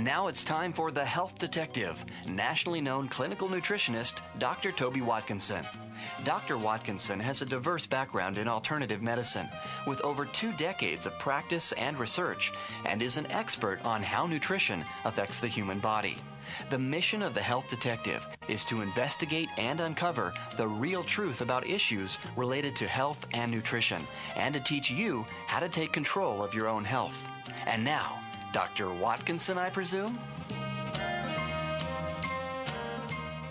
And now it's time for The Health Detective, nationally known clinical nutritionist Dr. Toby Watkinson. Dr. Watkinson has a diverse background in alternative medicine, with over two decades of practice and research, and is an expert on how nutrition affects the human body. The mission of the Health Detective is to investigate and uncover the real truth about issues related to health and nutrition, and to teach you how to take control of your own health. And now, Dr. Watkinson, I presume?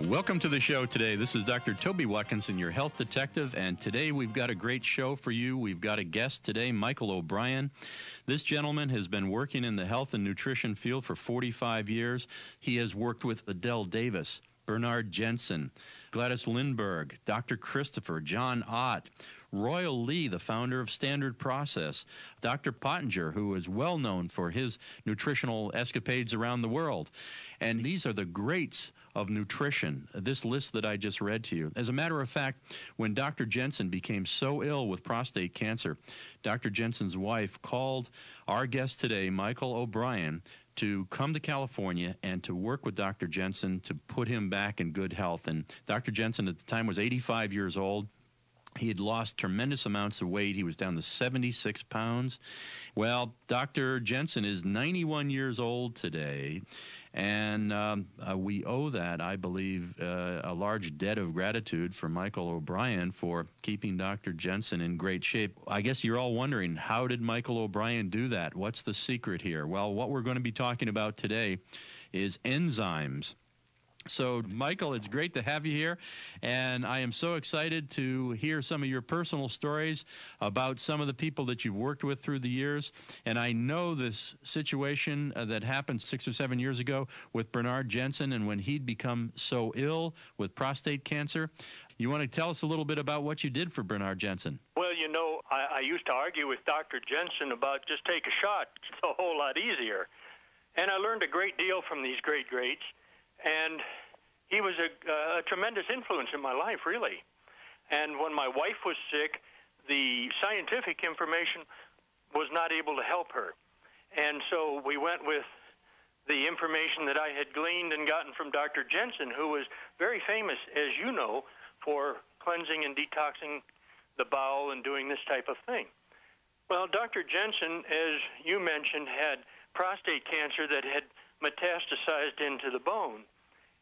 Welcome to the show today. This is Dr. Toby Watkinson, your health detective, and today we've got a great show for you. We've got a guest today, Michael O'Brien. This gentleman has been working in the health and nutrition field for 45 years. He has worked with Adelle Davis, Bernard Jensen, Gladys Lindberg, Dr. Christopher, John Ott, Royal Lee, the founder of Standard Process, Dr. Pottenger, who is well known for his nutritional escapades around the world. And these are the greats of nutrition, this list that I just read to you. As a matter of fact, when Dr. Jensen became so ill with prostate cancer, Dr. Jensen's wife called our guest today, Michael O'Brien, to come to California and to work with Dr. Jensen to put him back in good health. And Dr. Jensen at the time was 85 years old. He had lost tremendous amounts of weight. He was down to 76 pounds. Well, Dr. Jensen is 91 years old today. And um, uh, we owe that, I believe, uh, a large debt of gratitude for Michael O'Brien for keeping Dr. Jensen in great shape. I guess you're all wondering how did Michael O'Brien do that? What's the secret here? Well, what we're going to be talking about today is enzymes. So, Michael, it's great to have you here. And I am so excited to hear some of your personal stories about some of the people that you've worked with through the years. And I know this situation uh, that happened six or seven years ago with Bernard Jensen and when he'd become so ill with prostate cancer. You want to tell us a little bit about what you did for Bernard Jensen? Well, you know, I, I used to argue with Dr. Jensen about just take a shot. It's a whole lot easier. And I learned a great deal from these great greats and he was a, uh, a tremendous influence in my life, really. And when my wife was sick, the scientific information was not able to help her. And so we went with the information that I had gleaned and gotten from Dr. Jensen, who was very famous, as you know, for cleansing and detoxing the bowel and doing this type of thing. Well, Dr. Jensen, as you mentioned, had prostate cancer that had metastasized into the bone.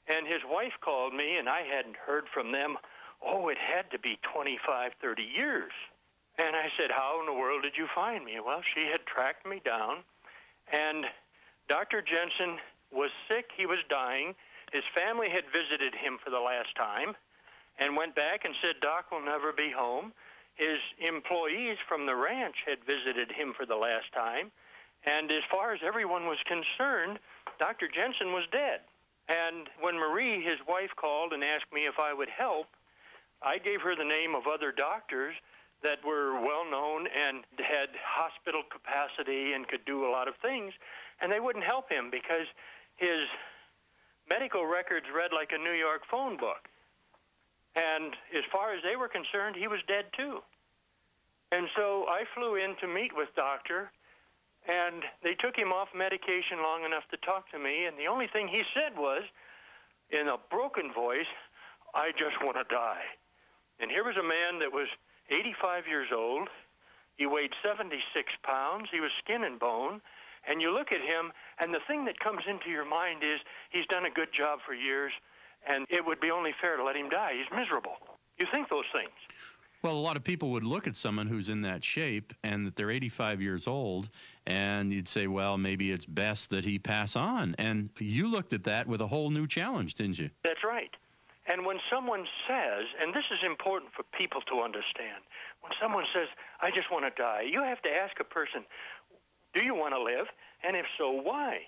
And his wife called me, and I hadn't heard from them. Oh, it had to be 25, 30 years. And I said, How in the world did you find me? Well, she had tracked me down, and Dr. Jensen was sick. He was dying. His family had visited him for the last time and went back and said, Doc will never be home. His employees from the ranch had visited him for the last time. And as far as everyone was concerned, Dr. Jensen was dead. And when Marie, his wife, called and asked me if I would help, I gave her the name of other doctors that were well known and had hospital capacity and could do a lot of things, and they wouldn't help him because his medical records read like a New York phone book. And as far as they were concerned, he was dead too. And so I flew in to meet with Doctor and they took him off medication long enough to talk to me, and the only thing he said was, in a broken voice, I just want to die. And here was a man that was 85 years old. He weighed 76 pounds. He was skin and bone. And you look at him, and the thing that comes into your mind is he's done a good job for years, and it would be only fair to let him die. He's miserable. You think those things. Well, a lot of people would look at someone who's in that shape and that they're 85 years old, and you'd say, well, maybe it's best that he pass on. And you looked at that with a whole new challenge, didn't you? That's right. And when someone says, and this is important for people to understand, when someone says, I just want to die, you have to ask a person, do you want to live? And if so, why?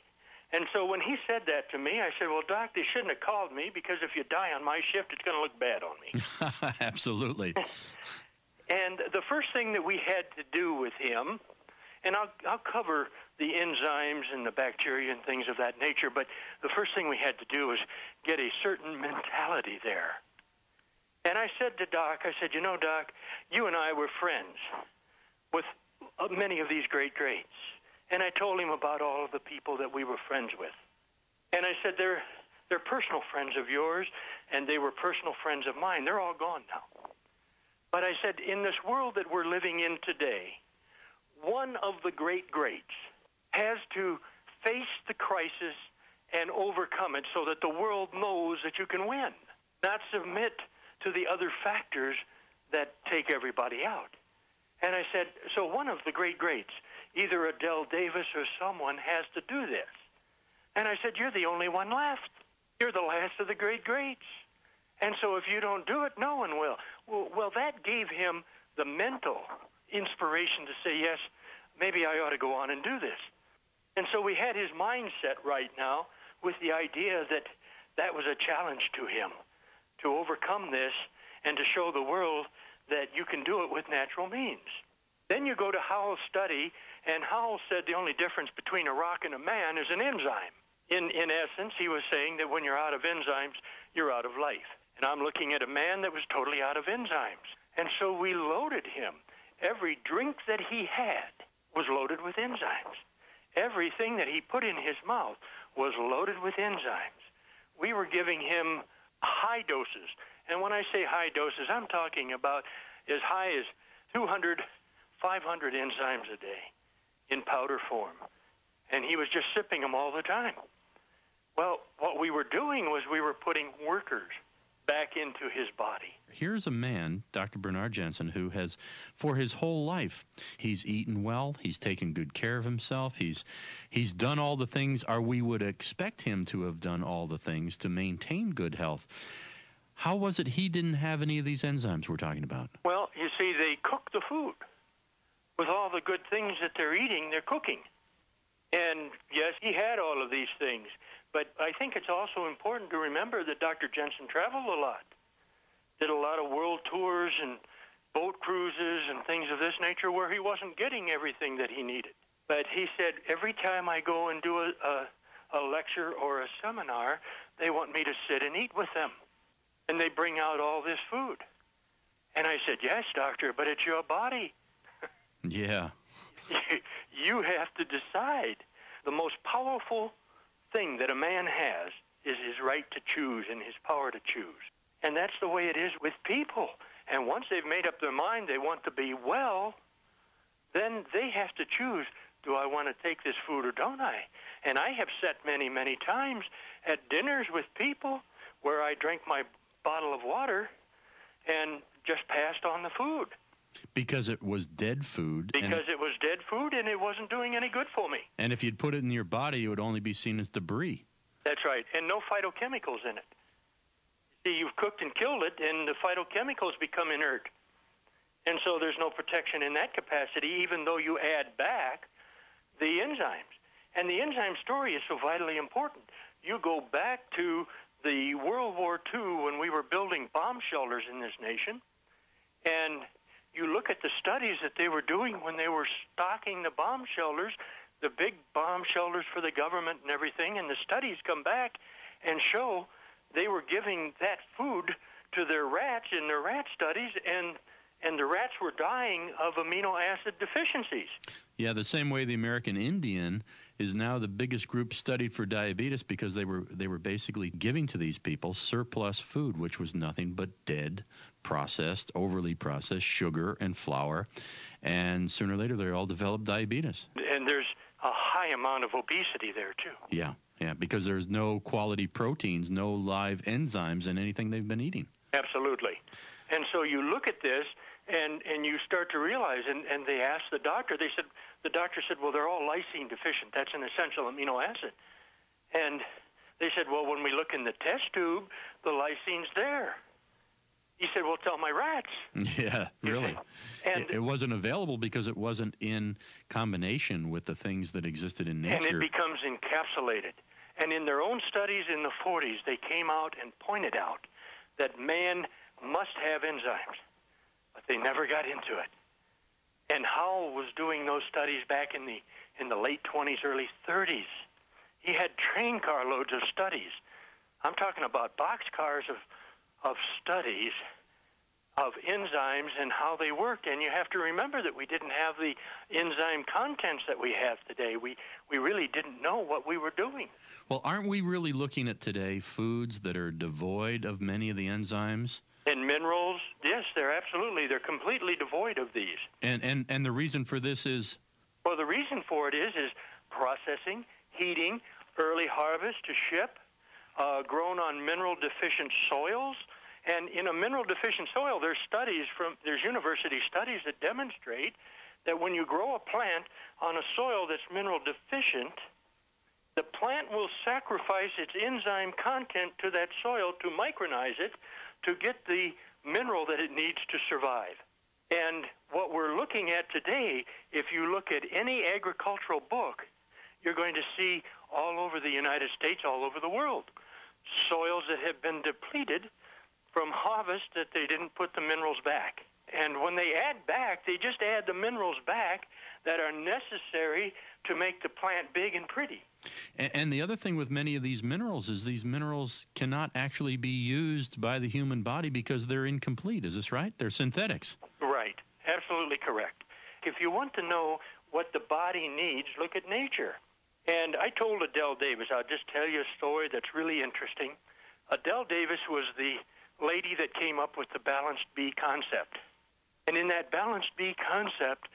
And so when he said that to me, I said, well, Doc, they shouldn't have called me because if you die on my shift, it's going to look bad on me. Absolutely. and the first thing that we had to do with him, and I'll, I'll cover the enzymes and the bacteria and things of that nature, but the first thing we had to do was get a certain mentality there. And I said to Doc, I said, you know, Doc, you and I were friends with uh, many of these great greats. And I told him about all of the people that we were friends with. And I said, they're, they're personal friends of yours, and they were personal friends of mine. They're all gone now. But I said, in this world that we're living in today, one of the great greats has to face the crisis and overcome it so that the world knows that you can win, not submit to the other factors that take everybody out. And I said, so one of the great greats, either Adelle Davis or someone, has to do this. And I said, you're the only one left. You're the last of the great greats. And so if you don't do it, no one will. Well, well that gave him the mental inspiration to say, yes, maybe I ought to go on and do this. And so we had his mindset right now with the idea that that was a challenge to him to overcome this and to show the world that you can do it with natural means. Then you go to Howell's study, and Howell said the only difference between a rock and a man is an enzyme. In, in essence, he was saying that when you're out of enzymes, you're out of life. And I'm looking at a man that was totally out of enzymes. And so we loaded him. Every drink that he had was loaded with enzymes. Everything that he put in his mouth was loaded with enzymes. We were giving him high doses. And when I say high doses, I'm talking about as high as 200, 500 enzymes a day in powder form. And he was just sipping them all the time. Well, what we were doing was we were putting workers back into his body. Here's a man, Dr. Bernard Jensen, who has, for his whole life, he's eaten well, he's taken good care of himself, he's he's done all the things, or we would expect him to have done all the things to maintain good health. How was it he didn't have any of these enzymes we're talking about? Well, you see, they cook the food. With all the good things that they're eating, they're cooking. And yes, he had all of these things. But I think it's also important to remember that Dr. Jensen traveled a lot, did a lot of world tours and boat cruises and things of this nature where he wasn't getting everything that he needed. But he said, every time I go and do a, a, a lecture or a seminar, they want me to sit and eat with them and they bring out all this food. And I said, yes, doctor, but it's your body. yeah. you have to decide. The most powerful thing that a man has is his right to choose and his power to choose. And that's the way it is with people. And once they've made up their mind they want to be well, then they have to choose, do I want to take this food or don't I? And I have sat many, many times at dinners with people where I drank my bottle of water and just passed on the food. Because it was dead food. Because it was dead food and it wasn't doing any good for me. And if you'd put it in your body, it would only be seen as debris. That's right. And no phytochemicals in it. See, you've cooked and killed it, and the phytochemicals become inert. And so there's no protection in that capacity, even though you add back the enzymes. And the enzyme story is so vitally important. You go back to the World War II when we were building bomb shelters in this nation, and you look at the studies that they were doing when they were stocking the bomb shelters, the big bomb shelters for the government and everything, and the studies come back and show they were giving that food to their rats in their rat studies, and and the rats were dying of amino acid deficiencies. Yeah, the same way the American Indian is now the biggest group studied for diabetes because they were they were basically giving to these people surplus food, which was nothing but dead, processed, overly processed sugar and flour, and sooner or later they all developed diabetes. And there's a high amount of obesity there too. Yeah, yeah, because there's no quality proteins, no live enzymes in anything they've been eating. Absolutely. And so you look at this and and you start to realize and and they asked the doctor they said the doctor said well they're all lysine deficient. That's an essential amino acid. And they said well when we look in the test tube the lysine's there. He said well tell my rats. Yeah really. And it, it wasn't available because it wasn't in combination with the things that existed in nature and it becomes encapsulated. And in their own studies in the 40s they came out and pointed out that man must have enzymes but they never got into it. And Howell was doing those studies back in the in the late 20s, early 30s. He had train car loads of studies. I'm talking about box cars of of studies of enzymes and how they worked. And you have to remember that we didn't have the enzyme contents that we have today. We, we really didn't know what we were doing. Well, aren't we really looking at today foods that are devoid of many of the enzymes? And minerals, yes, they're absolutely, they're completely devoid of these. And, and, and the reason for this is? Well, the reason for it is, is processing, heating, early harvest to ship, uh, grown on mineral deficient soils, and in a mineral deficient soil, there's studies from there's university studies that demonstrate that when you grow a plant on a soil that's mineral deficient, the plant will sacrifice its enzyme content to that soil to micronize it to get the mineral that it needs to survive. And what we're looking at today, if you look at any agricultural book, you're going to see all over the United States, all over the world, soils that have been depleted from harvest that they didn't put the minerals back. And when they add back, they just add the minerals back that are necessary to make the plant big and pretty. And, and, the other thing with many of these minerals is these minerals cannot actually be used by the human body because they're incomplete. Is this right? They're synthetics. Right. Absolutely correct. If you want to know what the body needs, look at nature. And I told Adelle Davis, I'll just tell you a story that's really interesting. Adelle Davis was the lady that came up with the balanced B concept. And in that balanced B concept,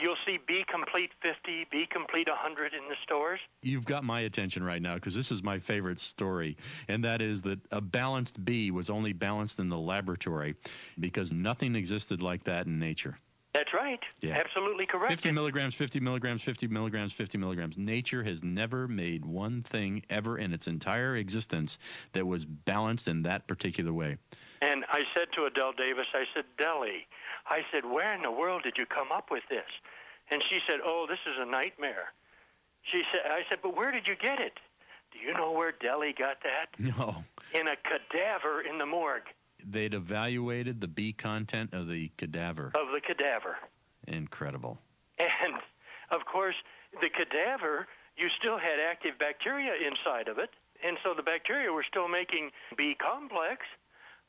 you'll see B complete 50, B complete 100 in the stores. You've got my attention right now because this is my favorite story, and that is that a balanced B was only balanced in the laboratory because nothing existed like that in nature. That's right. Yeah. Absolutely correct. 50 milligrams, 50 milligrams, 50 milligrams, 50 milligrams. Nature has never made one thing ever in its entire existence that was balanced in that particular way. And I said to Adelle Davis, I said, Deli, I said, where in the world did you come up with this? And she said, oh, this is a nightmare. She said, I said, but where did you get it? Do you know where Deli got that? No. In a cadaver in the morgue they'd evaluated the B content of the cadaver. Of the cadaver. Incredible. And of course, the cadaver, you still had active bacteria inside of it, and so the bacteria were still making B complex,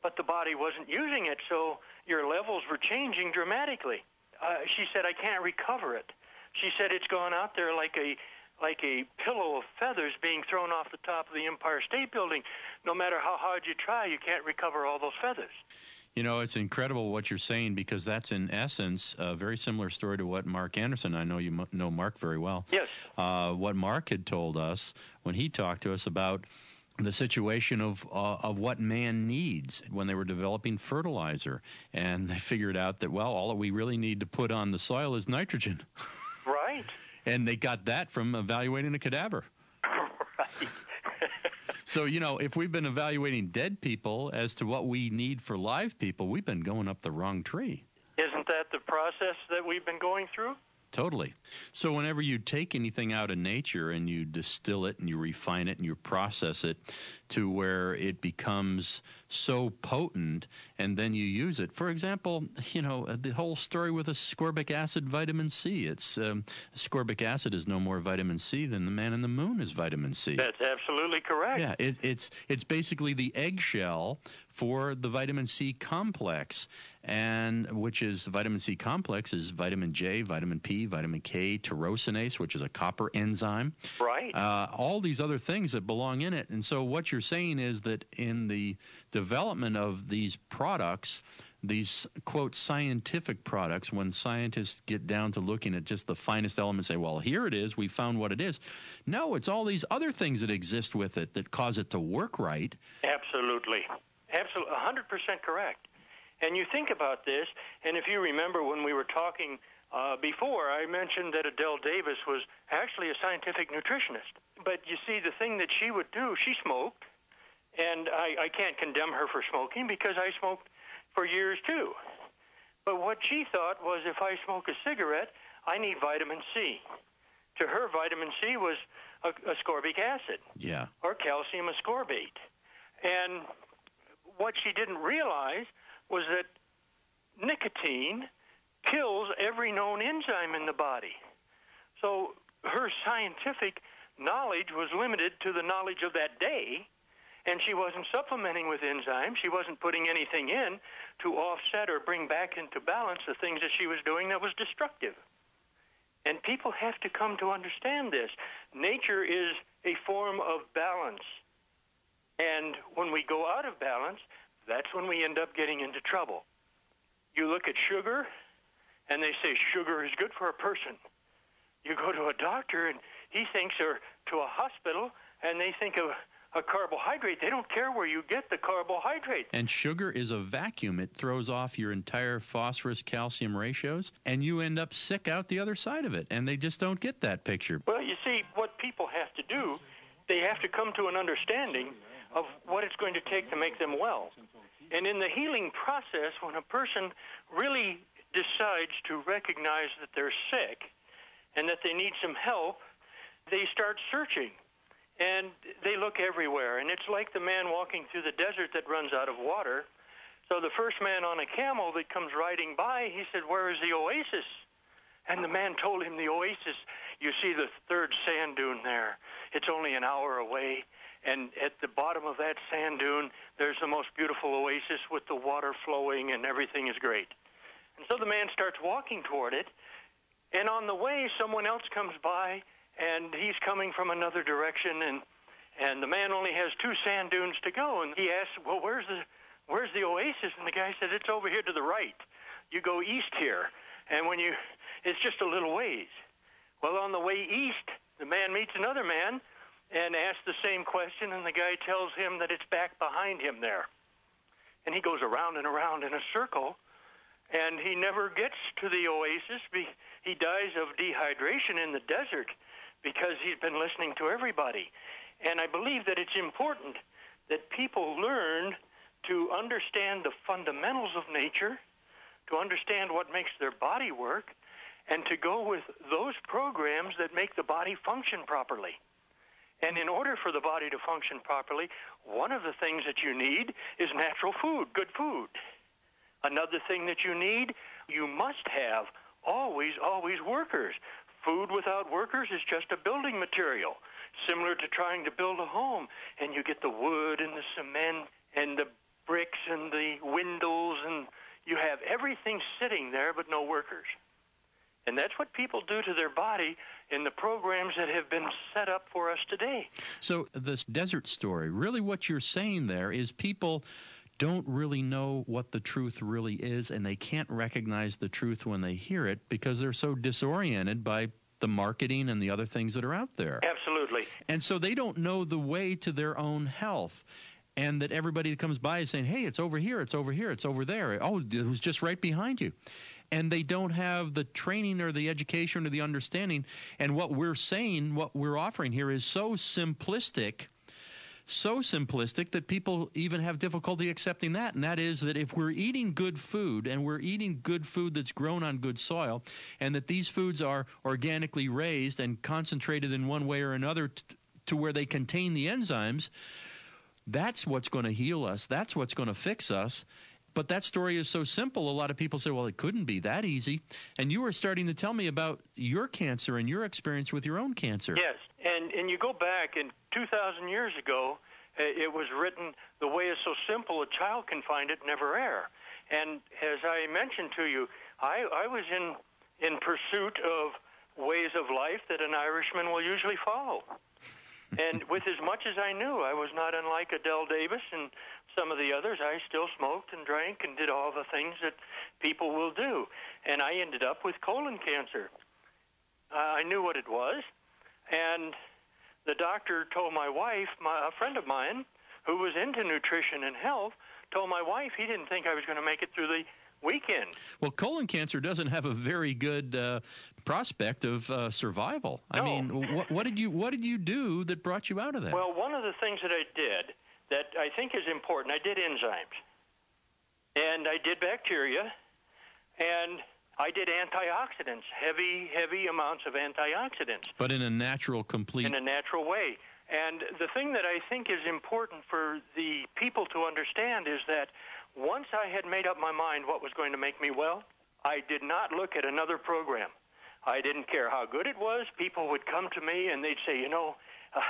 but the body wasn't using it, so your levels were changing dramatically. Uh, she said, I can't recover it. She said it's gone out there like a like a pillow of feathers being thrown off the top of the Empire State Building. No matter how hard you try, you can't recover all those feathers. You know, it's incredible what you're saying because that's in essence a very similar story to what Mark Anderson. I know you know Mark very well. Yes. Uh, what Mark had told us when he talked to us about the situation of uh, of what man needs when they were developing fertilizer, and they figured out that well, all that we really need to put on the soil is nitrogen. Right and they got that from evaluating a cadaver. right. so, you know, if we've been evaluating dead people as to what we need for live people, we've been going up the wrong tree. Isn't that the process that we've been going through? Totally. So, whenever you take anything out of nature and you distill it and you refine it and you process it to where it becomes so potent and then you use it. For example, you know, the whole story with ascorbic acid vitamin C. It's um, ascorbic acid is no more vitamin C than the man in the moon is vitamin C. That's absolutely correct. Yeah, it, it's it's basically the eggshell for the vitamin C complex and which is vitamin C complex is vitamin J, vitamin P, vitamin K, tyrosinase, which is a copper enzyme. Right. Uh, all these other things that belong in it. And so what you're saying is that in the development of these products, these quote scientific products, when scientists get down to looking at just the finest elements, say, well, here it is, we found what it is. No, it's all these other things that exist with it that cause it to work right. Absolutely. Absolutely. 100% correct. And you think about this, and if you remember when we were talking uh, before, I mentioned that Adelle Davis was actually a scientific nutritionist. But you see, the thing that she would do, she smoked, and I, I can't condemn her for smoking because I smoked for years too. But what she thought was if I smoke a cigarette, I need vitamin C. To her, vitamin C was ascorbic acid. Yeah. Or calcium ascorbate. And what she didn't realize was that nicotine kills every known enzyme in the body. So her scientific knowledge was limited to the knowledge of that day, and she wasn't supplementing with enzymes. She wasn't putting anything in to offset or bring back into balance the things that she was doing that was destructive. And people have to come to understand this. Nature is a form of balance. And when we go out of balance, that's when we end up getting into trouble. You look at sugar, and they say sugar is good for a person. You go to a doctor, and he thinks, or to a hospital, and they think of a carbohydrate. They don't care where you get the carbohydrate. And sugar is a vacuum. It throws off your entire phosphorus calcium ratios, and you end up sick out the other side of it. And they just don't get that picture. Well, you see, what people have to do, they have to come to an understanding of what it's going to take to make them well. And in the healing process, when a person really decides to recognize that they're sick and that they need some help, they start searching and they look everywhere. And it's like the man walking through the desert that runs out of water. So the first man on a camel that comes riding by, he said, Where is the oasis? And the man told him the oasis, you see the third sand dune there. It's only an hour away. And at the bottom of that sand dune, there's the most beautiful oasis with the water flowing and everything is great. And so the man starts walking toward it. And on the way, someone else comes by and he's coming from another direction, and and the man only has two sand dunes to go, and he asks, well, where's the where's the oasis? And the guy said, it's over here to the right. You go east here, and when you, it's just a little ways. Well, on the way east, the man meets another man and asks the same question, and the guy tells him that it's back behind him there. And he goes around and around in a circle, and he never gets to the oasis. He dies of dehydration in the desert because he's been listening to everybody. And I believe that it's important that people learn to understand the fundamentals of nature, to understand what makes their body work, and to go with those programs that make the body function properly. And in order for the body to function properly, one of the things that you need is natural food, good food. Another thing that you need, you must have always, always workers. Food without workers is just a building material, similar to trying to build a home. And you get the wood and the cement and the bricks and the windows, and you have everything sitting there but no workers. And that's what people do to their body in the programs that have been set up for us today. So, this desert story, really what you're saying there is people don't really know what the truth really is and they can't recognize the truth when they hear it because they're so disoriented by the marketing and the other things that are out there. Absolutely. And so they don't know the way to their own health. And that everybody that comes by is saying, hey, it's over here, it's over here, it's over there. Oh, it was just right behind you. And they don't have the training or the education or the understanding. And what we're saying, what we're offering here is so simplistic so simplistic that people even have difficulty accepting that. And that is that if we're eating good food and we're eating good food that's grown on good soil, and that these foods are organically raised and concentrated in one way or another t- to where they contain the enzymes, that's what's going to heal us. That's what's going to fix us. But that story is so simple. A lot of people say, well, it couldn't be that easy. And you were starting to tell me about your cancer and your experience with your own cancer. Yes. And, and you go back, and 2,000 years ago, uh, it was written, the way is so simple, a child can find it, never err. And as I mentioned to you, I, I was in, in pursuit of ways of life that an Irishman will usually follow. and with as much as I knew, I was not unlike Adelle Davis and some of the others, I still smoked and drank and did all the things that people will do. And I ended up with colon cancer. Uh, I knew what it was. And the doctor told my wife, my, a friend of mine who was into nutrition and health, told my wife he didn't think I was going to make it through the weekend. Well, colon cancer doesn't have a very good uh, prospect of uh, survival. No. I mean, what, what, did you what did you do that brought you out of that? Well, one of the things that I did that I think is important. I did enzymes, and I did bacteria, and I did antioxidants, heavy, heavy amounts of antioxidants. But in a natural, complete. In a natural way. And the thing that I think is important for the people to understand is that once I had made up my mind what was going to make me well, I did not look at another program. I didn't care how good it was. People would come to me and they'd say, you know, uh,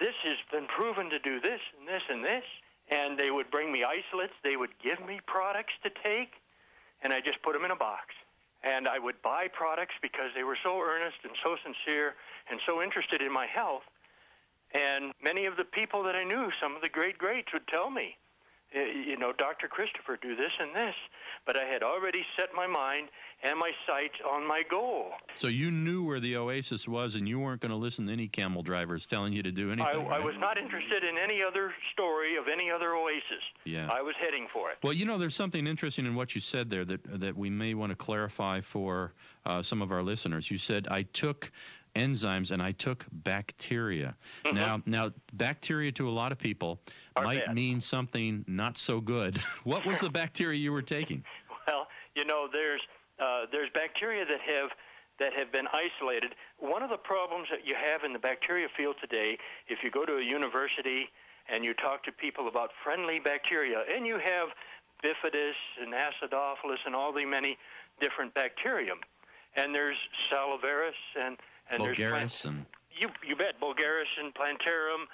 this has been proven to do this and this and this. And they would bring me isolates. They would give me products to take, and I just put them in a box. And I would buy products because they were so earnest and so sincere and so interested in my health. And many of the people that I knew, some of the great greats, would tell me, you know, Dr. Christopher, do this and this. But I had already set my mind and my sights on my goal. So you knew where the oasis was, and you weren't going to listen to any camel drivers telling you to do anything. I, right? I was not interested in any other story of any other oasis. Yeah. I was heading for it. Well, you know, there's something interesting in what you said there that that we may want to clarify for uh, some of our listeners. You said I took enzymes and I took bacteria. Mm-hmm. Now, now bacteria to a lot of people Are might bad. mean something not so good. what was the bacteria you were taking? Well, you know, there's uh, there's bacteria that have that have been isolated. One of the problems that you have in the bacteria field today, if you go to a university and you talk to people about friendly bacteria, and you have bifidus and acidophilus and all the many different bacterium, and there's salivarius and and Bulgaris there's plant- and you you bet Bulgaris and Plantarum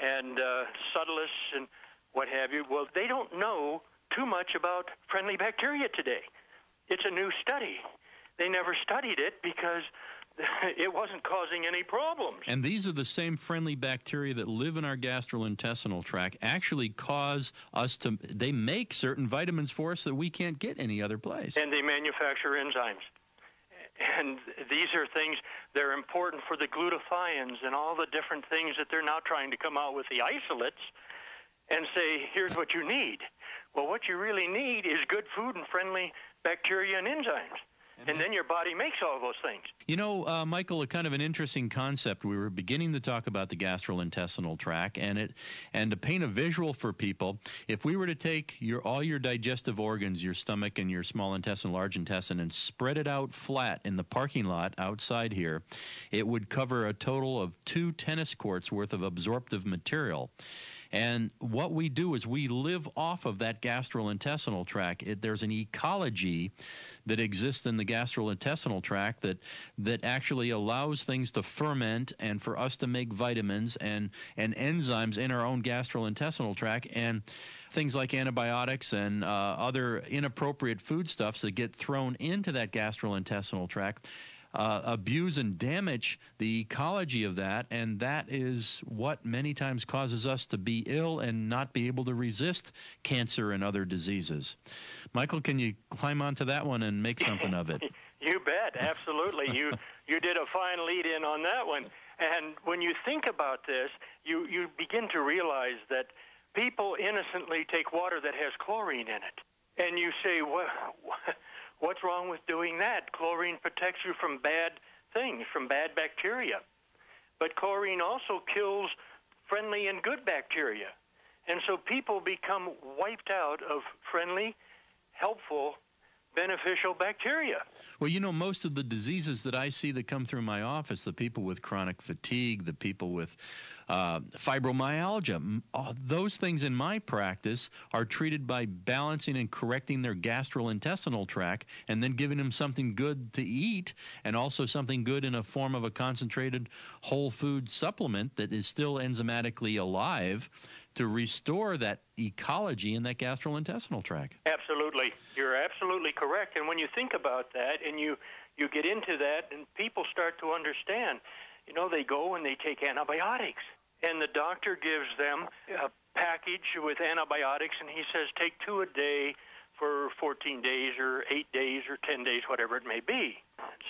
and uh, Subtilis and what have you. Well, they don't know too much about friendly bacteria today. It's a new study. They never studied it because it wasn't causing any problems. And these are the same friendly bacteria that live in our gastrointestinal tract, actually cause us to, they make certain vitamins for us that we can't get any other place. And they manufacture enzymes. And these are things that are important for the glutathiones and all the different things that they're now trying to come out with the isolates and say, here's what you need. Well, what you really need is good food and friendly bacteria and enzymes. And then your body makes all those things. You know, uh, Michael, a kind of an interesting concept. We were beginning to talk about the gastrointestinal tract, and it, and to paint a visual for people, if we were to take your all your digestive organs, your stomach and your small intestine, large intestine, and spread it out flat in the parking lot outside here, it would cover a total of two tennis courts worth of absorptive material. And what we do is we live off of that gastrointestinal tract. It, there's an ecology that exists in the gastrointestinal tract that that actually allows things to ferment and for us to make vitamins and and enzymes in our own gastrointestinal tract and things like antibiotics and uh, other inappropriate foodstuffs that get thrown into that gastrointestinal tract uh, abuse and damage the ecology of that, and that is what many times causes us to be ill and not be able to resist cancer and other diseases. Michael, can you climb onto that one and make something of it? you bet, absolutely. you you did a fine lead in on that one. And when you think about this, you you begin to realize that people innocently take water that has chlorine in it, and you say, what? What's wrong with doing that? Chlorine protects you from bad things, from bad bacteria. But chlorine also kills friendly and good bacteria. And so people become wiped out of friendly, helpful, beneficial bacteria. Well, you know, most of the diseases that I see that come through my office, the people with chronic fatigue, the people with uh, fibromyalgia. those things in my practice are treated by balancing and correcting their gastrointestinal tract and then giving them something good to eat and also something good in a form of a concentrated whole food supplement that is still enzymatically alive to restore that ecology in that gastrointestinal tract. Absolutely. You're absolutely correct. And when you think about that and you, you get into that and people start to understand, you know, they go and they take antibiotics and the doctor gives them a package with antibiotics, and he says take two a day for 14 days or 8 days or 10 days, whatever it may be.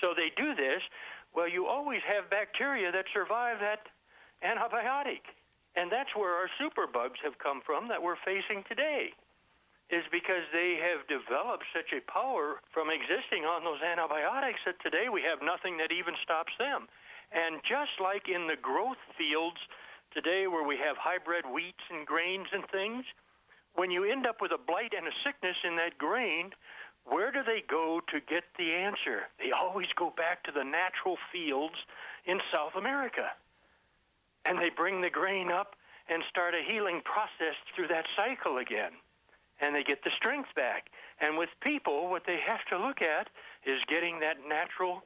So they do this. Well, you always have bacteria that survive that antibiotic. And that's where our superbugs have come from that we're facing today, is because they have developed such a power from existing on those antibiotics that today we have nothing that even stops them. And just like in the growth fields today where we have hybrid wheats and grains and things, when you end up with a blight and a sickness in that grain, where do they go to get the answer? They always go back to the natural fields in South America. And they bring the grain up and start a healing process through that cycle again. And they get the strength back. And with people, what they have to look at is getting that natural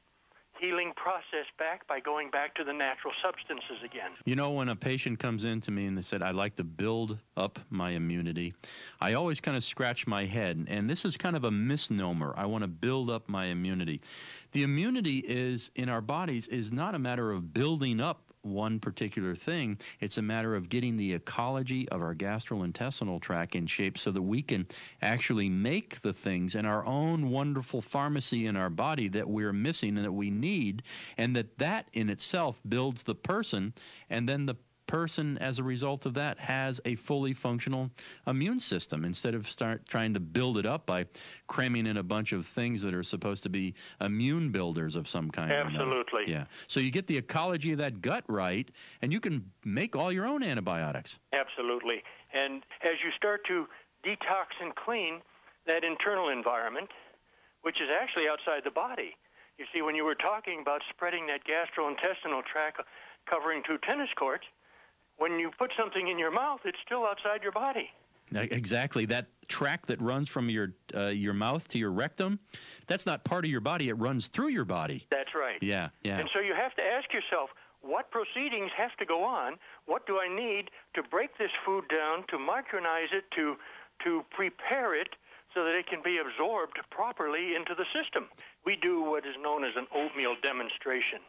healing process back by going back to the natural substances again. You know, when a patient comes in to me and they said, I'd like to build up my immunity, I always kind of scratch my head. And this is kind of a misnomer. I want to build up my immunity. The immunity is in our bodies is not a matter of building up one particular thing. It's a matter of getting the ecology of our gastrointestinal tract in shape so that we can actually make the things in our own wonderful pharmacy in our body that we're missing and that we need, and that that in itself builds the person, and then the person, as a result of that, has a fully functional immune system instead of start trying to build it up by cramming in a bunch of things that are supposed to be immune builders of some kind. Absolutely. Yeah. So you get the ecology of that gut right, and you can make all your own antibiotics. Absolutely. And as you start to detox and clean that internal environment, which is actually outside the body. You see, when you were talking about spreading that gastrointestinal tract covering two tennis courts, when you put something in your mouth, it's still outside your body. Exactly. That track that runs from your uh, your mouth to your rectum, that's not part of your body. It runs through your body. That's right. Yeah, yeah. And so you have to ask yourself, what proceedings have to go on? What do I need to break this food down, to micronize it, to to prepare it so that it can be absorbed properly into the system? We do what is known as an oatmeal demonstration.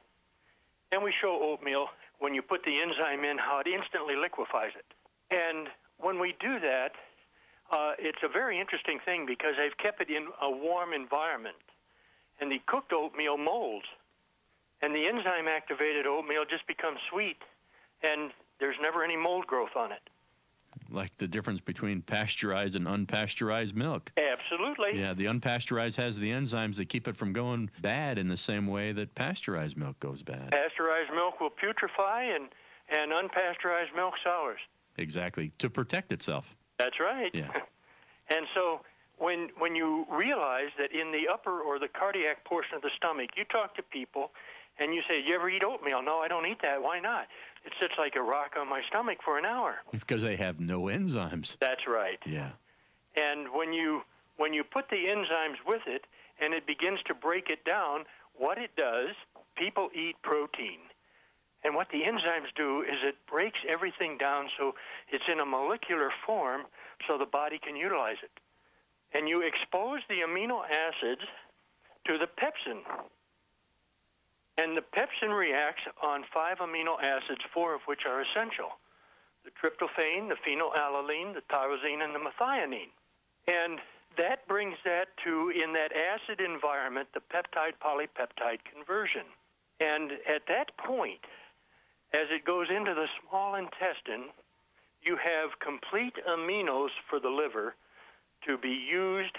And we show oatmeal when you put the enzyme in, how it instantly liquefies it. And when we do that, uh, it's a very interesting thing because they've kept it in a warm environment. And the cooked oatmeal molds. And the enzyme activated oatmeal just becomes sweet. And there's never any mold growth on it like the difference between pasteurized and unpasteurized milk. Absolutely. Yeah, the unpasteurized has the enzymes that keep it from going bad in the same way that pasteurized milk goes bad. Pasteurized milk will putrefy and, and unpasteurized milk sours. Exactly, to protect itself. That's right. Yeah. and so when when you realize that in the upper or the cardiac portion of the stomach, you talk to people and you say, "You ever eat oatmeal?" No, I don't eat that. Why not? It sits like a rock on my stomach for an hour. Because they have no enzymes. That's right. Yeah. And when you when you put the enzymes with it and it begins to break it down, what it does, people eat protein. And what the enzymes do is it breaks everything down so it's in a molecular form so the body can utilize it. And you expose the amino acids to the pepsin. And the pepsin reacts on five amino acids, four of which are essential the tryptophan, the phenylalanine, the tyrosine, and the methionine. And that brings that to, in that acid environment, the peptide polypeptide conversion. And at that point, as it goes into the small intestine, you have complete aminos for the liver to be used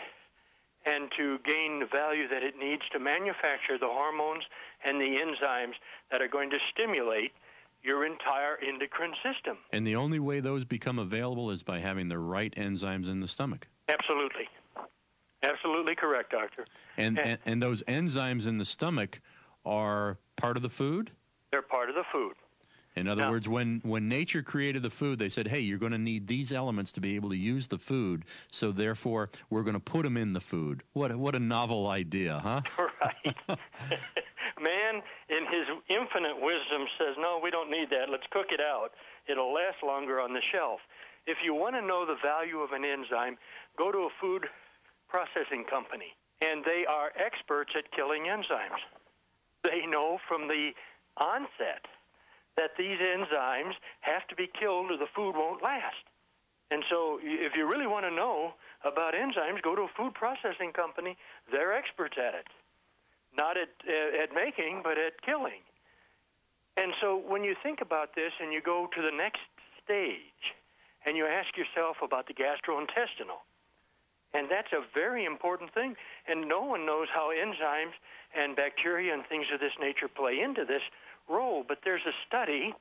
and to gain the value that it needs to manufacture the hormones and the enzymes that are going to stimulate your entire endocrine system. And the only way those become available is by having the right enzymes in the stomach. Absolutely. Absolutely correct, doctor. And, and, and those enzymes in the stomach are part of the food? They're part of the food. In other words, when, when nature created the food, they said, hey, you're going to need these elements to be able to use the food, so therefore we're going to put them in the food. What what a novel idea, huh? right. Man, in his infinite wisdom, says, no, we don't need that. Let's cook it out. It'll last longer on the shelf. If you want to know the value of an enzyme, go to a food processing company, and they are experts at killing enzymes. They know from the onset that these enzymes have to be killed or the food won't last. And so if you really want to know about enzymes, go to a food processing company. They're experts at it. Not at, uh, at making, but at killing. And so when you think about this and you go to the next stage and you ask yourself about the gastrointestinal, and that's a very important thing. And no one knows how enzymes and bacteria and things of this nature play into this role. But there's a study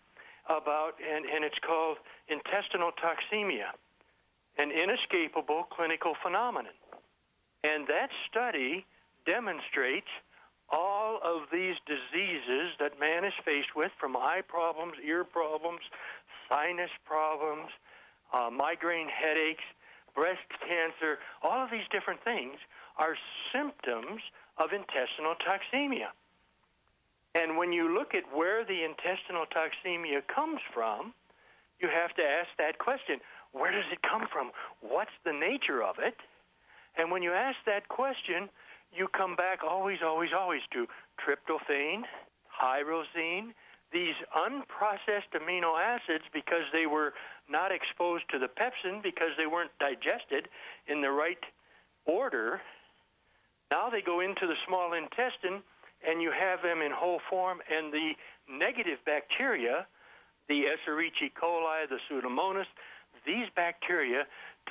about, and, and it's called intestinal toxemia, an inescapable clinical phenomenon. And that study demonstrates all of these diseases that man is faced with from eye problems, ear problems, sinus problems, uh, migraine headaches, breast cancer, all of these different things are symptoms of intestinal toxemia. And when you look at where the intestinal toxemia comes from, you have to ask that question. Where does it come from? What's the nature of it? And when you ask that question, you come back always, always, always to tryptophan, tyrosine, these unprocessed amino acids because they were not exposed to the pepsin because they weren't digested in the right order. Now they go into the small intestine and you have them in whole form and the negative bacteria, the Escherichia coli, the Pseudomonas, these bacteria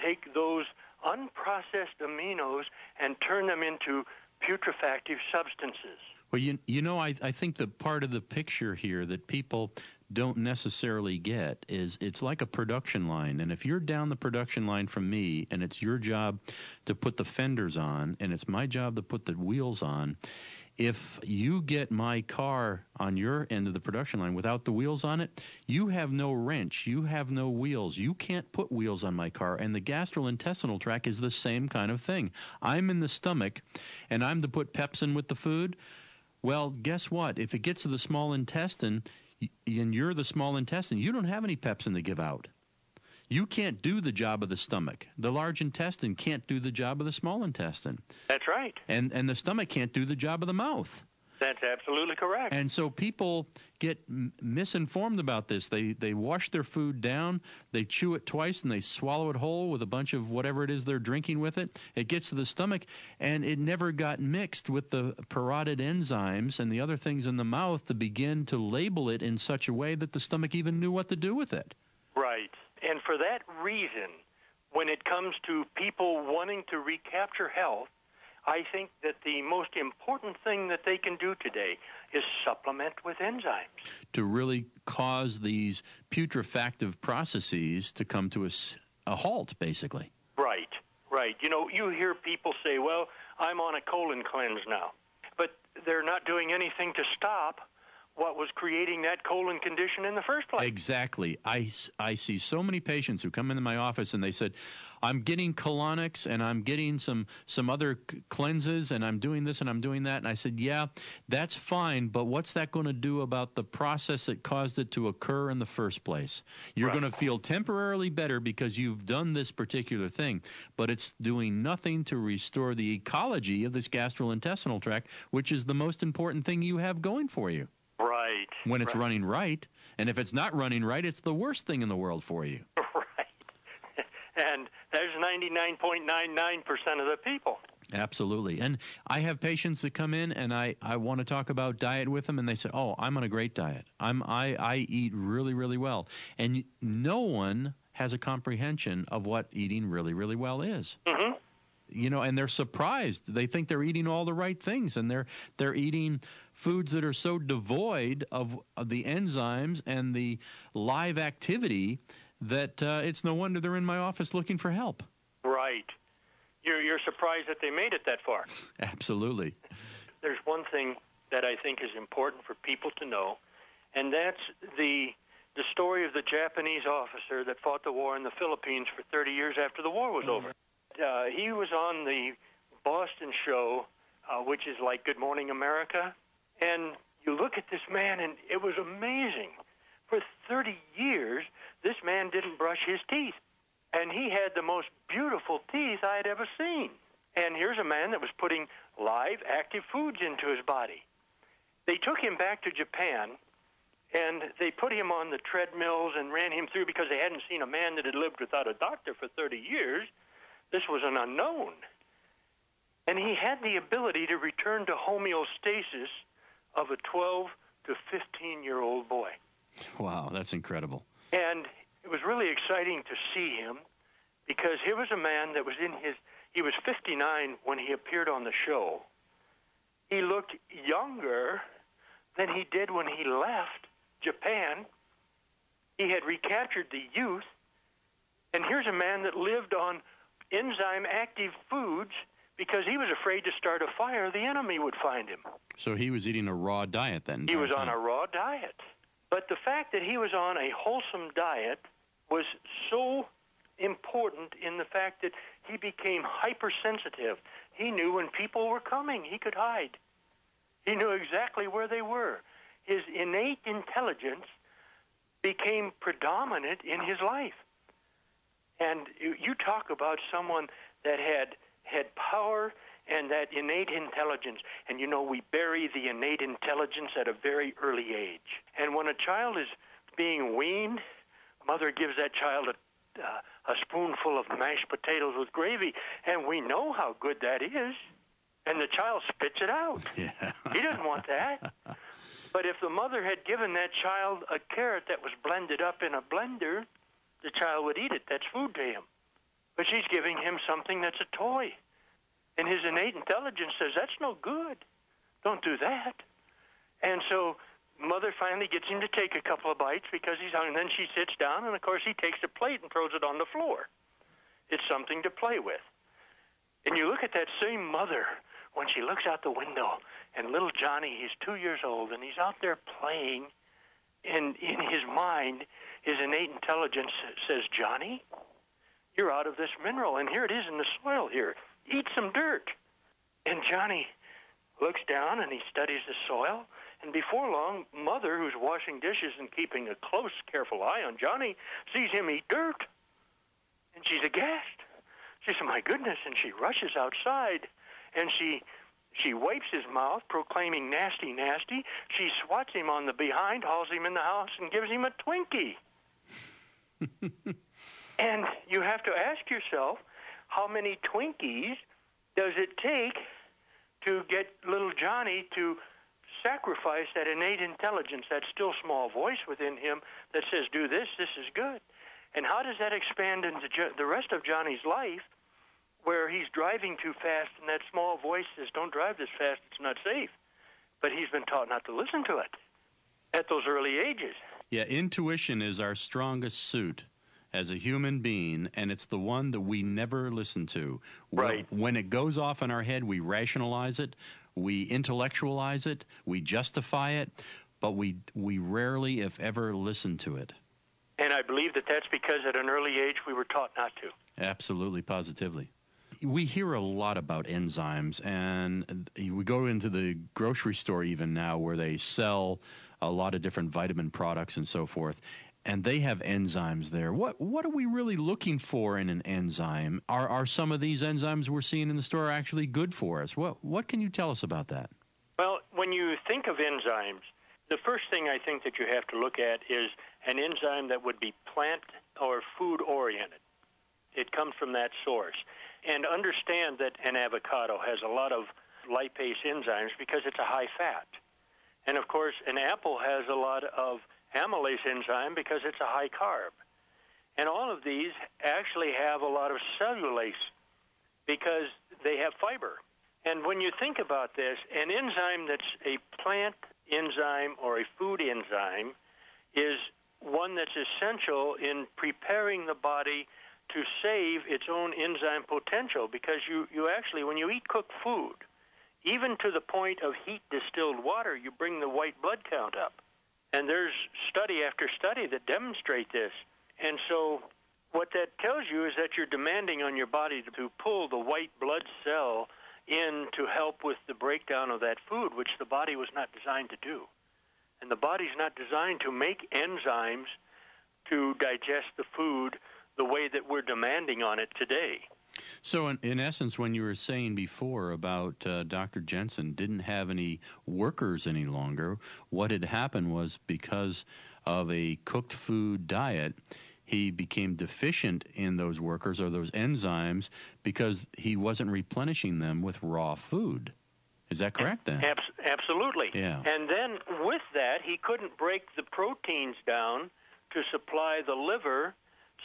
take those unprocessed aminos and turn them into putrefactive substances. Well, you, you know, I, I think the part of the picture here that people don't necessarily get is it's like a production line. And if you're down the production line from me and it's your job to put the fenders on and it's my job to put the wheels on, if you get my car on your end of the production line without the wheels on it, you have no wrench, you have no wheels. You can't put wheels on my car. And the gastrointestinal tract is the same kind of thing. I'm in the stomach and I'm to put pepsin with the food. Well, guess what? If it gets to the small intestine and you're the small intestine, you don't have any pepsin to give out. You can't do the job of the stomach. The large intestine can't do the job of the small intestine. That's right. And and the stomach can't do the job of the mouth. That's absolutely correct. And so people get m- misinformed about this. They they wash their food down, they chew it twice, and they swallow it whole with a bunch of whatever it is they're drinking with it. It gets to the stomach, and it never got mixed with the parotid enzymes and the other things in the mouth to begin to label it in such a way that the stomach even knew what to do with it. Right. And for that reason, when it comes to people wanting to recapture health, I think that the most important thing that they can do today is supplement with enzymes. To really cause these putrefactive processes to come to a, a halt, basically. Right, right. You know, you hear people say, well, I'm on a colon cleanse now. But they're not doing anything to stop what was creating that colon condition in the first place. Exactly. I, I see so many patients who come into my office and they said, I'm getting colonics and I'm getting some, some other cleanses and I'm doing this and I'm doing that. And I said, yeah, that's fine, but what's that going to do about the process that caused it to occur in the first place? You're right. going to feel temporarily better because you've done this particular thing, but it's doing nothing to restore the ecology of this gastrointestinal tract, which is the most important thing you have going for you. Right. When it's right. running right. And if it's not running right, it's the worst thing in the world for you. Right. And there's 99.99% of the people. Absolutely. And I have patients that come in and I, I want to talk about diet with them and they say, "Oh, I'm on a great diet. I'm I I eat really really well." And no one has a comprehension of what eating really really well is. Mm-hmm you know and they're surprised they think they're eating all the right things and they're they're eating foods that are so devoid of, of the enzymes and the live activity that uh, it's no wonder they're in my office looking for help. Right. You're, you're surprised that they made it that far. Absolutely. There's one thing that I think is important for people to know, and that's the the story of the Japanese officer that fought the war in the Philippines for 30 years after the war was over. Uh, he was on the Boston show, uh, which is like Good Morning America, and you look at this man, and it was amazing. For 30 years, this man didn't brush his teeth. And he had the most beautiful teeth I had ever seen. And here's a man that was putting live, active foods into his body. They took him back to Japan, and they put him on the treadmills and ran him through because they hadn't seen a man that had lived without a doctor for 30 years. This was an unknown. And he had the ability to return to homeostasis of a 12 to 15 year old boy. Wow, that's incredible. And it was really exciting to see him because here was a man that was in his, he was 59 when he appeared on the show. He looked younger than he did when he left Japan. He had recaptured the youth. And here's a man that lived on enzyme active foods because he was afraid to start a fire, the enemy would find him. So he was eating a raw diet then? He was on a raw diet. But the fact that he was on a wholesome diet was so important in the fact that he became hypersensitive. He knew when people were coming, he could hide. He knew exactly where they were. his innate intelligence became predominant in his life. And you talk about someone that had had power and that innate intelligence. And you know, we bury the innate intelligence at a very early age. And when a child is being weaned, mother gives that child a, uh, a spoonful of mashed potatoes with gravy, and we know how good that is. And the child spits it out. Yeah. he doesn't want that. But if the mother had given that child a carrot that was blended up in a blender, the child would eat it. That's food to him. But she's giving him something that's a toy. And his innate intelligence says, that's no good. Don't do that. And so mother finally gets him to take a couple of bites because he's hungry. And then she sits down, and of course, he takes a plate and throws it on the floor. It's something to play with. And you look at that same mother when she looks out the window, and little Johnny, he's two years old, and he's out there playing. And in his mind, his innate intelligence says, Johnny, you're out of this mineral, and here it is in the soil here. Eat some dirt. And Johnny looks down and he studies the soil. And before long, Mother, who's washing dishes and keeping a close, careful eye on Johnny, sees him eat dirt. And she's aghast. She says, My goodness. And she rushes outside and she she wipes his mouth, proclaiming nasty, nasty. She swats him on the behind, hauls him in the house, and gives him a Twinkie. and you have to ask yourself, how many Twinkies does it take to get little Johnny to sacrifice that innate intelligence, that still small voice within him that says, do this, this is good? And how does that expand into the rest of Johnny's life where he's driving too fast and that small voice says, don't drive this fast, it's not safe? But he's been taught not to listen to it at those early ages. Yeah, intuition is our strongest suit as a human being, and it's the one that we never listen to. Right. When it goes off in our head, we rationalize it, we intellectualize it, we justify it, but we we rarely, if ever, listen to it. And I believe that that's because at an early age we were taught not to. Absolutely, positively. We hear a lot about enzymes, and we go into the grocery store even now where they sell a lot of different vitamin products and so forth and they have enzymes there. What what are we really looking for in an enzyme? Are are some of these enzymes we're seeing in the store actually good for us? What what can you tell us about that? Well, when you think of enzymes, the first thing I think that you have to look at is an enzyme that would be plant or food oriented. It comes from that source. And understand that an avocado has a lot of lipase enzymes because it's a high fat. And of course, an apple has a lot of amylase enzyme because it's a high carb. And all of these actually have a lot of cellulase because they have fiber. And when you think about this, an enzyme that's a plant enzyme or a food enzyme is one that's essential in preparing the body to save its own enzyme potential because you, you actually, when you eat cooked food, even to the point of heat distilled water, you bring the white blood count up. And there's study after study that demonstrate this. And so what that tells you is that you're demanding on your body to pull the white blood cell in to help with the breakdown of that food, which the body was not designed to do. And the body's not designed to make enzymes to digest the food the way that we're demanding on it today. So, in, in essence, when you were saying before about uh, Dr. Jensen didn't have any workers any longer, what had happened was because of a cooked food diet, he became deficient in those workers or those enzymes because he wasn't replenishing them with raw food. Is that correct then? absolutely. Yeah. And then with that, he couldn't break the proteins down to supply the liver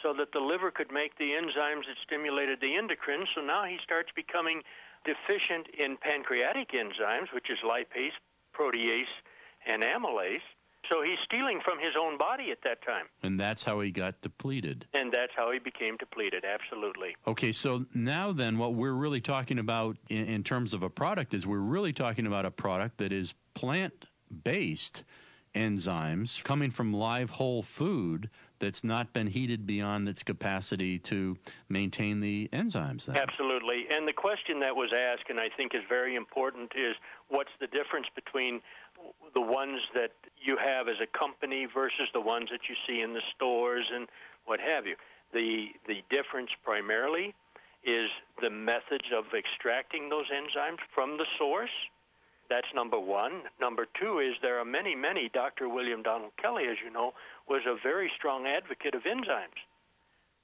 so that the liver could make the enzymes that stimulated the endocrine. So now he starts becoming deficient in pancreatic enzymes, which is lipase, protease, and amylase. So he's stealing from his own body at that time. And that's how he got depleted. And that's how he became depleted, absolutely. Okay, so now then, what we're really talking about in, in terms of a product is we're really talking about a product that is plant based enzymes coming from live whole food that's not been heated beyond its capacity to maintain the enzymes. Then. Absolutely. And the question that was asked, and I think is very important, is what's the difference between the ones that you have as a company versus the ones that you see in the stores and what have you? The the difference primarily is the methods of extracting those enzymes from the source. That's number one. Number two is there are many, many. Dr. William Donald Kelley, as you know, was a very strong advocate of enzymes,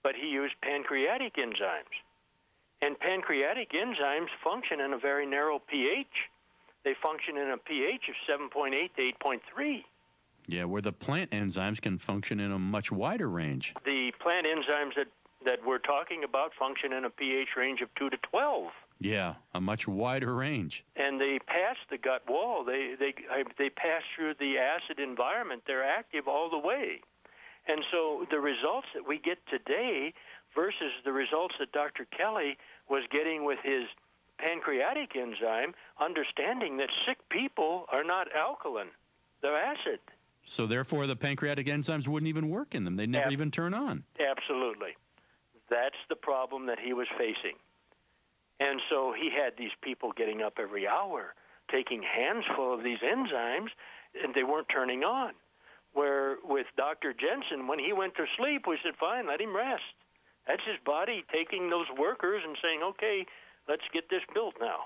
but he used pancreatic enzymes. And pancreatic enzymes function in a very narrow pH. They function in a pH of 7.8 to 8.3. Yeah, where the plant enzymes can function in a much wider range. The plant enzymes that, that we're talking about function in a pH range of 2 to 12. Yeah, a much wider range. And they pass the gut wall. They they they pass through the acid environment. They're active all the way. And so the results that we get today versus the results that Dr. Kelley was getting with his pancreatic enzyme, understanding that sick people are not alkaline, they're acid. So therefore, the pancreatic enzymes wouldn't even work in them. They never Ab- even turn on. Absolutely. That's the problem that he was facing. And so he had these people getting up every hour, taking hands full of these enzymes, and they weren't turning on. Where with Dr. Jensen, when he went to sleep, we said, fine, let him rest. That's his body taking those workers and saying, okay, let's get this built now.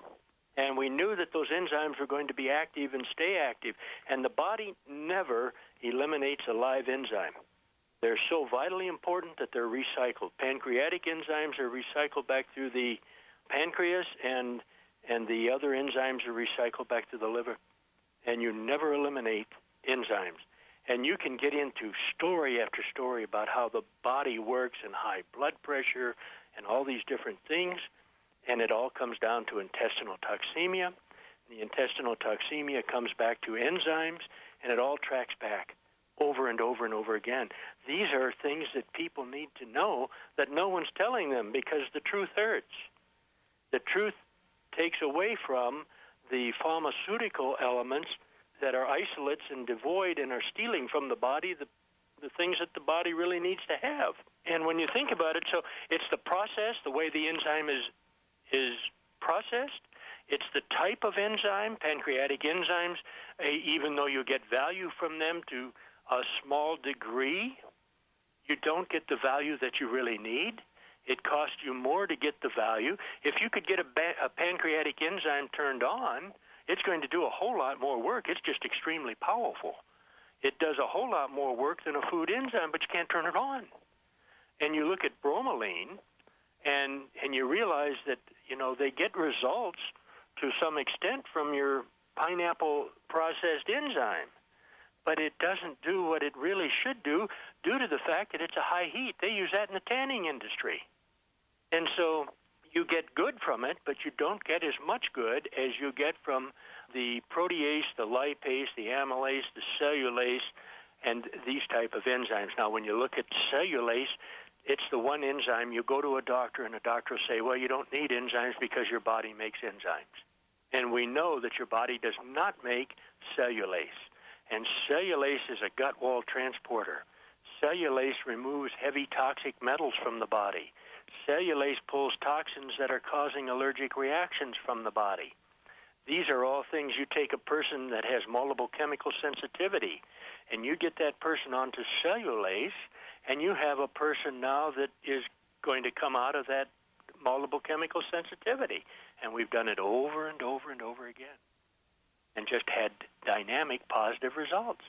And we knew that those enzymes were going to be active and stay active. And the body never eliminates a live enzyme. They're so vitally important that they're recycled. Pancreatic enzymes are recycled back through the pancreas, and and the other enzymes are recycled back to the liver. And you never eliminate enzymes. And you can get into story after story about how the body works and high blood pressure and all these different things and it all comes down to intestinal toxemia. The intestinal toxemia comes back to enzymes, and it all tracks back over and over and over again. These are things that people need to know that no one's telling them because the truth hurts. The truth takes away from the pharmaceutical elements that are isolates and devoid and are stealing from the body the, the things that the body really needs to have. And when you think about it, so it's the process, the way the enzyme is is processed. It's the type of enzyme, pancreatic enzymes, eh, even though you get value from them to a small degree, you don't get the value that you really need. It costs you more to get the value. If you could get a, ba- a pancreatic enzyme turned on, it's going to do a whole lot more work. It's just extremely powerful. It does a whole lot more work than a food enzyme, but you can't turn it on. And you look at bromelain, and and you realize that you know they get results to some extent from your pineapple processed enzyme, but it doesn't do what it really should do due to the fact that it's a high heat. They use that in the tanning industry, and so you get good from it, but you don't get as much good as you get from the protease, the lipase, the amylase, the cellulase, and these type of enzymes. Now, when you look at cellulase, it's the one enzyme you go to a doctor and a doctor will say, well, you don't need enzymes because your body makes enzymes. And we know that your body does not make cellulase. And cellulase is a gut wall transporter. Cellulase removes heavy toxic metals from the body. Cellulase pulls toxins that are causing allergic reactions from the body. These are all things you take a person that has multiple chemical sensitivity and you get that person onto cellulase and you have a person now that is going to come out of that multiple chemical sensitivity. And we've done it over and over and over again and just had dynamic positive results.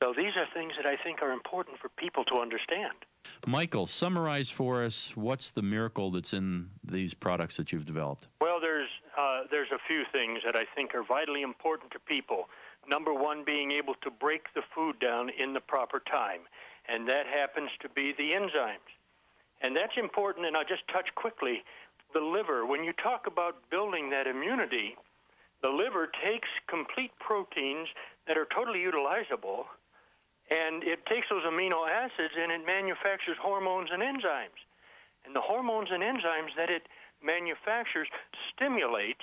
So these are things that I think are important for people to understand. Michael, summarize for us what's the miracle that's in these products that you've developed. Well, there's uh, there's a few things that I think are vitally important to people. Number one, being able to break the food down in the proper time and that happens to be the enzymes. And that's important, and I'll just touch quickly. The liver, when you talk about building that immunity, the liver takes complete proteins that are totally utilizable, and it takes those amino acids and it manufactures hormones and enzymes. And the hormones and enzymes that it manufactures stimulate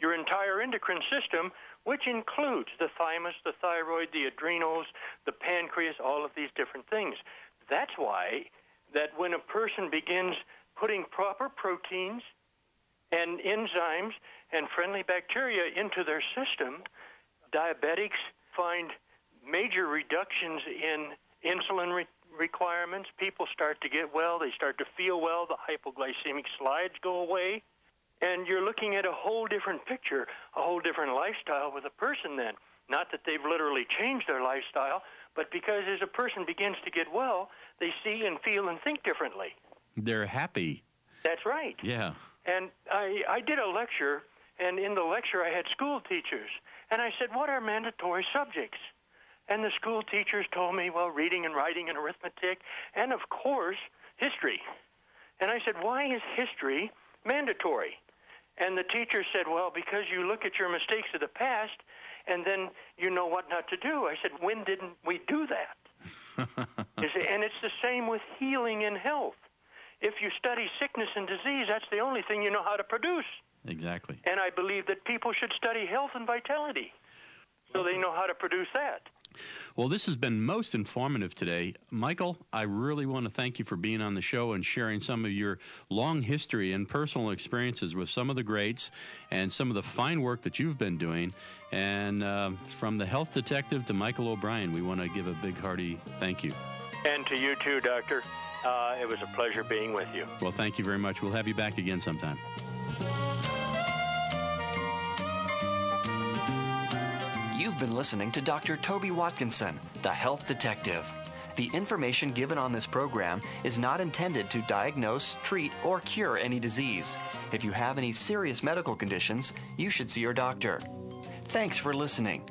your entire endocrine system, which includes the thymus, the thyroid, the adrenals, the pancreas, all of these different things. That's why that when a person begins putting proper proteins and enzymes and friendly bacteria into their system, diabetics find major reductions in insulin re- requirements. People start to get well, they start to feel well, the hypoglycemic slides go away. And you're looking at a whole different picture, a whole different lifestyle with a person then. Not that they've literally changed their lifestyle, but because as a person begins to get well, they see and feel and think differently. They're happy. That's right. Yeah. And I, I did a lecture, and in the lecture I had school teachers. And I said, What are mandatory subjects? And the school teachers told me, Well, reading and writing and arithmetic, and of course, history. And I said, Why is history mandatory? And the teacher said, Well, because you look at your mistakes of the past and then you know what not to do. I said, When didn't we do that? and it's the same with healing and health. If you study sickness and disease, that's the only thing you know how to produce. Exactly. And I believe that people should study health and vitality so they know how to produce that. Well, this has been most informative today. Michael, I really want to thank you for being on the show and sharing some of your long history and personal experiences with some of the greats and some of the fine work that you've been doing. And uh, from the health detective to Michael O'Brien, we want to give a big hearty thank you. And to you too, Doctor. Uh, it was a pleasure being with you. Well, thank you very much. We'll have you back again sometime. You've been listening to Dr. Toby Watkinson, the health detective. The information given on this program is not intended to diagnose, treat, or cure any disease. If you have any serious medical conditions, you should see your doctor. Thanks for listening.